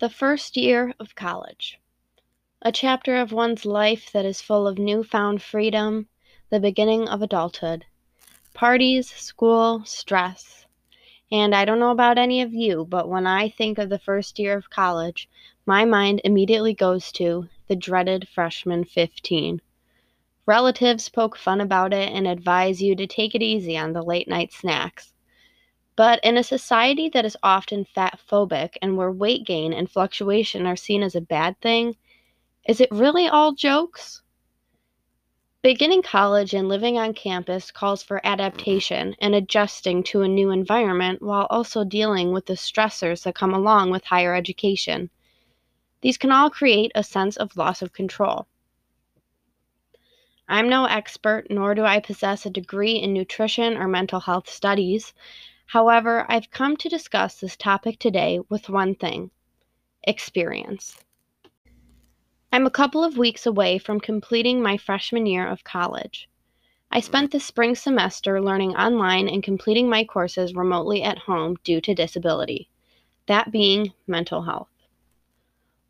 The first year of college. A chapter of one's life that is full of newfound freedom, the beginning of adulthood. Parties, school, stress. And I don't know about any of you, but when I think of the first year of college, my mind immediately goes to the dreaded freshman 15. Relatives poke fun about it and advise you to take it easy on the late night snacks. But in a society that is often fat phobic and where weight gain and fluctuation are seen as a bad thing, is it really all jokes? Beginning college and living on campus calls for adaptation and adjusting to a new environment while also dealing with the stressors that come along with higher education. These can all create a sense of loss of control. I'm no expert, nor do I possess a degree in nutrition or mental health studies, However, I've come to discuss this topic today with one thing experience. I'm a couple of weeks away from completing my freshman year of college. I spent the spring semester learning online and completing my courses remotely at home due to disability, that being mental health.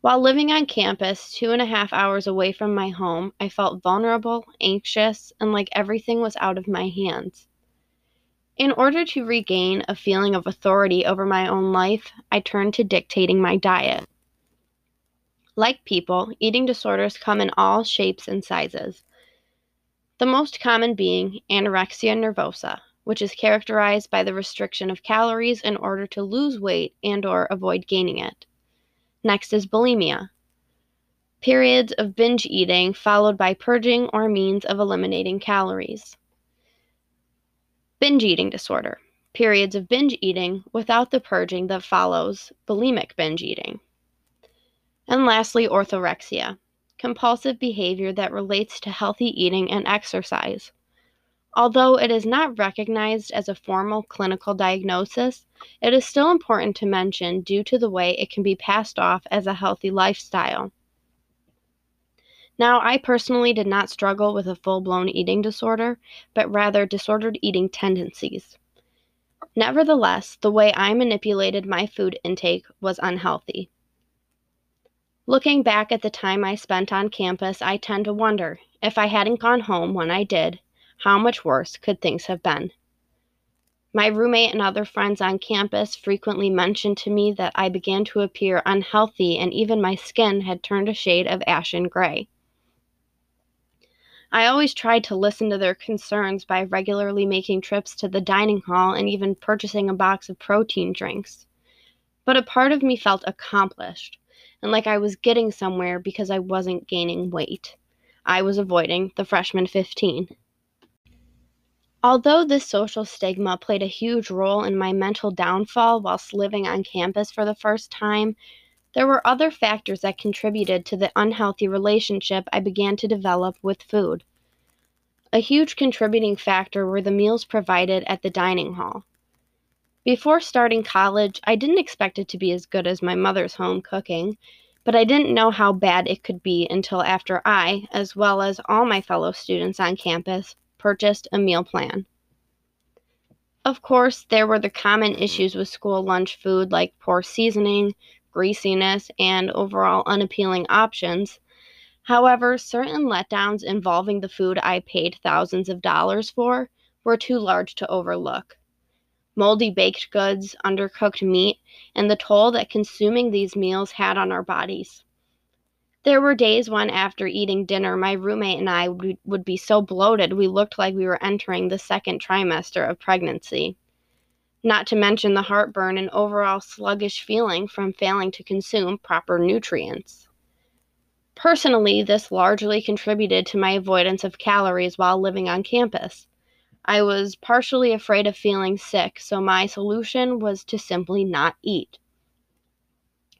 While living on campus, two and a half hours away from my home, I felt vulnerable, anxious, and like everything was out of my hands. In order to regain a feeling of authority over my own life, I turned to dictating my diet. Like people, eating disorders come in all shapes and sizes. The most common being anorexia nervosa, which is characterized by the restriction of calories in order to lose weight and or avoid gaining it. Next is bulimia. Periods of binge eating followed by purging or means of eliminating calories. Binge eating disorder. Periods of binge eating without the purging that follows bulimic binge eating. And lastly, orthorexia. Compulsive behavior that relates to healthy eating and exercise. Although it is not recognized as a formal clinical diagnosis, it is still important to mention due to the way it can be passed off as a healthy lifestyle. Now, I personally did not struggle with a full blown eating disorder, but rather disordered eating tendencies. Nevertheless, the way I manipulated my food intake was unhealthy. Looking back at the time I spent on campus, I tend to wonder if I hadn't gone home when I did, how much worse could things have been? My roommate and other friends on campus frequently mentioned to me that I began to appear unhealthy and even my skin had turned a shade of ashen gray. I always tried to listen to their concerns by regularly making trips to the dining hall and even purchasing a box of protein drinks. But a part of me felt accomplished and like I was getting somewhere because I wasn't gaining weight. I was avoiding the freshman 15. Although this social stigma played a huge role in my mental downfall whilst living on campus for the first time, there were other factors that contributed to the unhealthy relationship I began to develop with food. A huge contributing factor were the meals provided at the dining hall. Before starting college, I didn't expect it to be as good as my mother's home cooking, but I didn't know how bad it could be until after I, as well as all my fellow students on campus, purchased a meal plan. Of course, there were the common issues with school lunch food like poor seasoning, greasiness, and overall unappealing options. However, certain letdowns involving the food I paid thousands of dollars for were too large to overlook. Moldy baked goods, undercooked meat, and the toll that consuming these meals had on our bodies. There were days when, after eating dinner, my roommate and I would be so bloated we looked like we were entering the second trimester of pregnancy not to mention the heartburn and overall sluggish feeling from failing to consume proper nutrients. Personally, this largely contributed to my avoidance of calories while living on campus. I was partially afraid of feeling sick, so my solution was to simply not eat.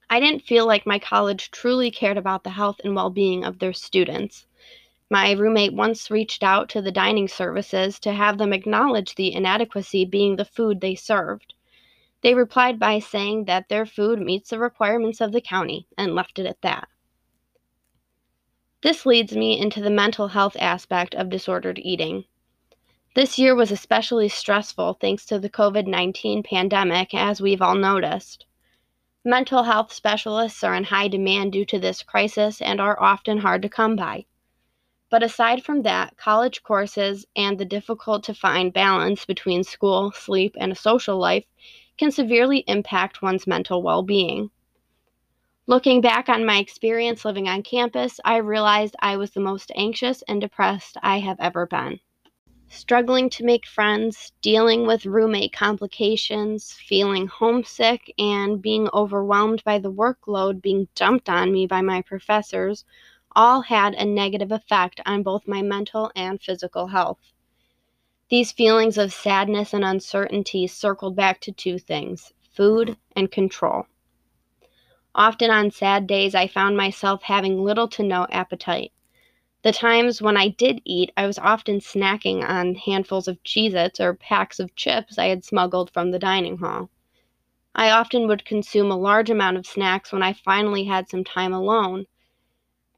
I didn't feel like my college truly cared about the health and well being of their students. My roommate once reached out to the dining services to have them acknowledge the inadequacy being the food they served. They replied by saying that their food meets the requirements of the county and left it at that. This leads me into the mental health aspect of disordered eating. This year was especially stressful thanks to the COVID 19 pandemic, as we've all noticed. Mental health specialists are in high demand due to this crisis and are often hard to come by. But aside from that, college courses and the difficult to find balance between school, sleep, and a social life can severely impact one's mental well being. Looking back on my experience living on campus, I realized I was the most anxious and depressed I have ever been struggling to make friends, dealing with roommate complications, feeling homesick, and being overwhelmed by the workload being dumped on me by my professors all had a negative effect on both my mental and physical health. These feelings of sadness and uncertainty circled back to two things food and control. Often on sad days, I found myself having little to no appetite. The times when I did eat, I was often snacking on handfuls of Cheez Its or packs of chips I had smuggled from the dining hall. I often would consume a large amount of snacks when I finally had some time alone.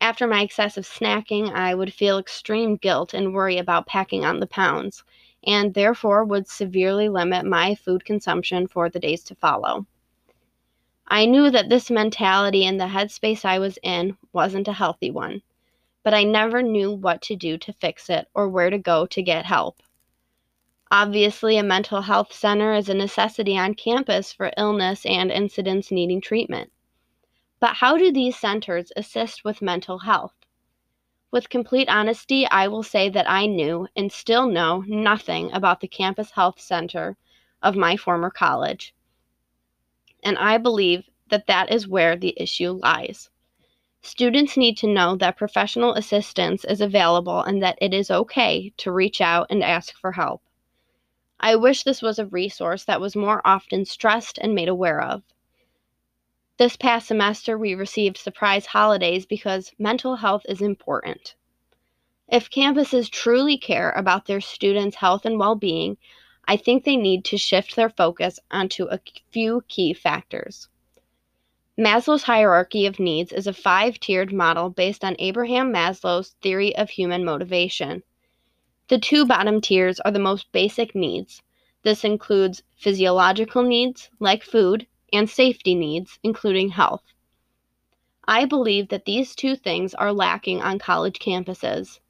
After my excessive snacking, I would feel extreme guilt and worry about packing on the pounds, and therefore would severely limit my food consumption for the days to follow. I knew that this mentality and the headspace I was in wasn't a healthy one but I never knew what to do to fix it or where to go to get help. Obviously, a mental health center is a necessity on campus for illness and incidents needing treatment. But how do these centers assist with mental health? With complete honesty, I will say that I knew and still know nothing about the campus health center of my former college. And I believe that that is where the issue lies. Students need to know that professional assistance is available and that it is okay to reach out and ask for help. I wish this was a resource that was more often stressed and made aware of. This past semester, we received surprise holidays because mental health is important. If campuses truly care about their students' health and well being, I think they need to shift their focus onto a few key factors. Maslow's hierarchy of needs is a five tiered model based on Abraham Maslow's theory of human motivation. The two bottom tiers are the most basic needs. This includes physiological needs, like food, and safety needs, including health. I believe that these two things are lacking on college campuses.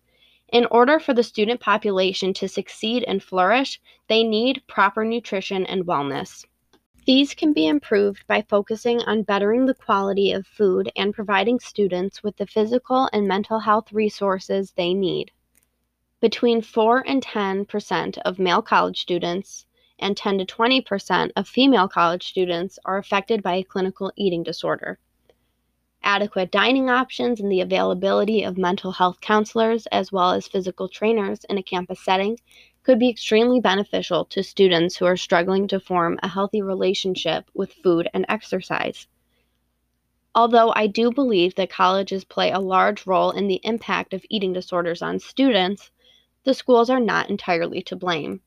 In order for the student population to succeed and flourish, they need proper nutrition and wellness. These can be improved by focusing on bettering the quality of food and providing students with the physical and mental health resources they need. Between 4 and 10% of male college students and 10 to 20% of female college students are affected by a clinical eating disorder. Adequate dining options and the availability of mental health counselors as well as physical trainers in a campus setting could be extremely beneficial to students who are struggling to form a healthy relationship with food and exercise. Although I do believe that colleges play a large role in the impact of eating disorders on students, the schools are not entirely to blame.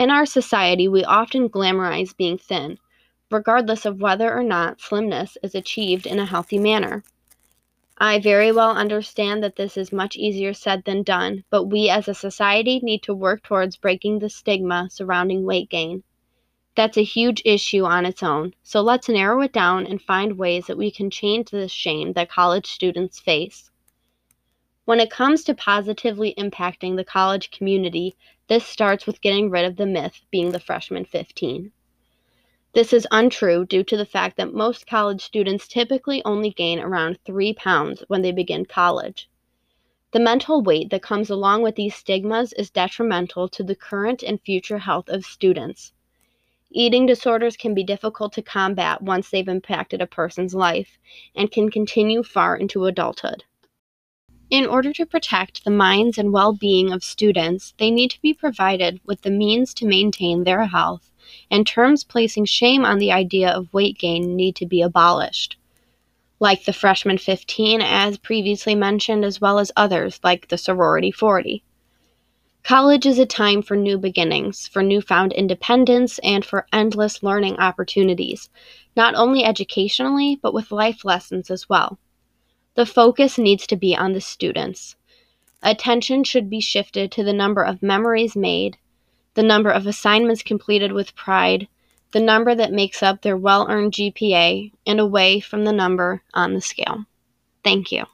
In our society, we often glamorize being thin, regardless of whether or not slimness is achieved in a healthy manner. I very well understand that this is much easier said than done, but we as a society need to work towards breaking the stigma surrounding weight gain. That's a huge issue on its own, so let's narrow it down and find ways that we can change this shame that college students face. When it comes to positively impacting the college community, this starts with getting rid of the myth being the freshman 15. This is untrue due to the fact that most college students typically only gain around 3 pounds when they begin college. The mental weight that comes along with these stigmas is detrimental to the current and future health of students. Eating disorders can be difficult to combat once they've impacted a person's life and can continue far into adulthood. In order to protect the minds and well being of students, they need to be provided with the means to maintain their health and terms placing shame on the idea of weight gain need to be abolished, like the freshman 15, as previously mentioned, as well as others like the sorority 40. College is a time for new beginnings, for newfound independence, and for endless learning opportunities, not only educationally, but with life lessons as well. The focus needs to be on the students. Attention should be shifted to the number of memories made, the number of assignments completed with pride, the number that makes up their well earned GPA, and away from the number on the scale. Thank you.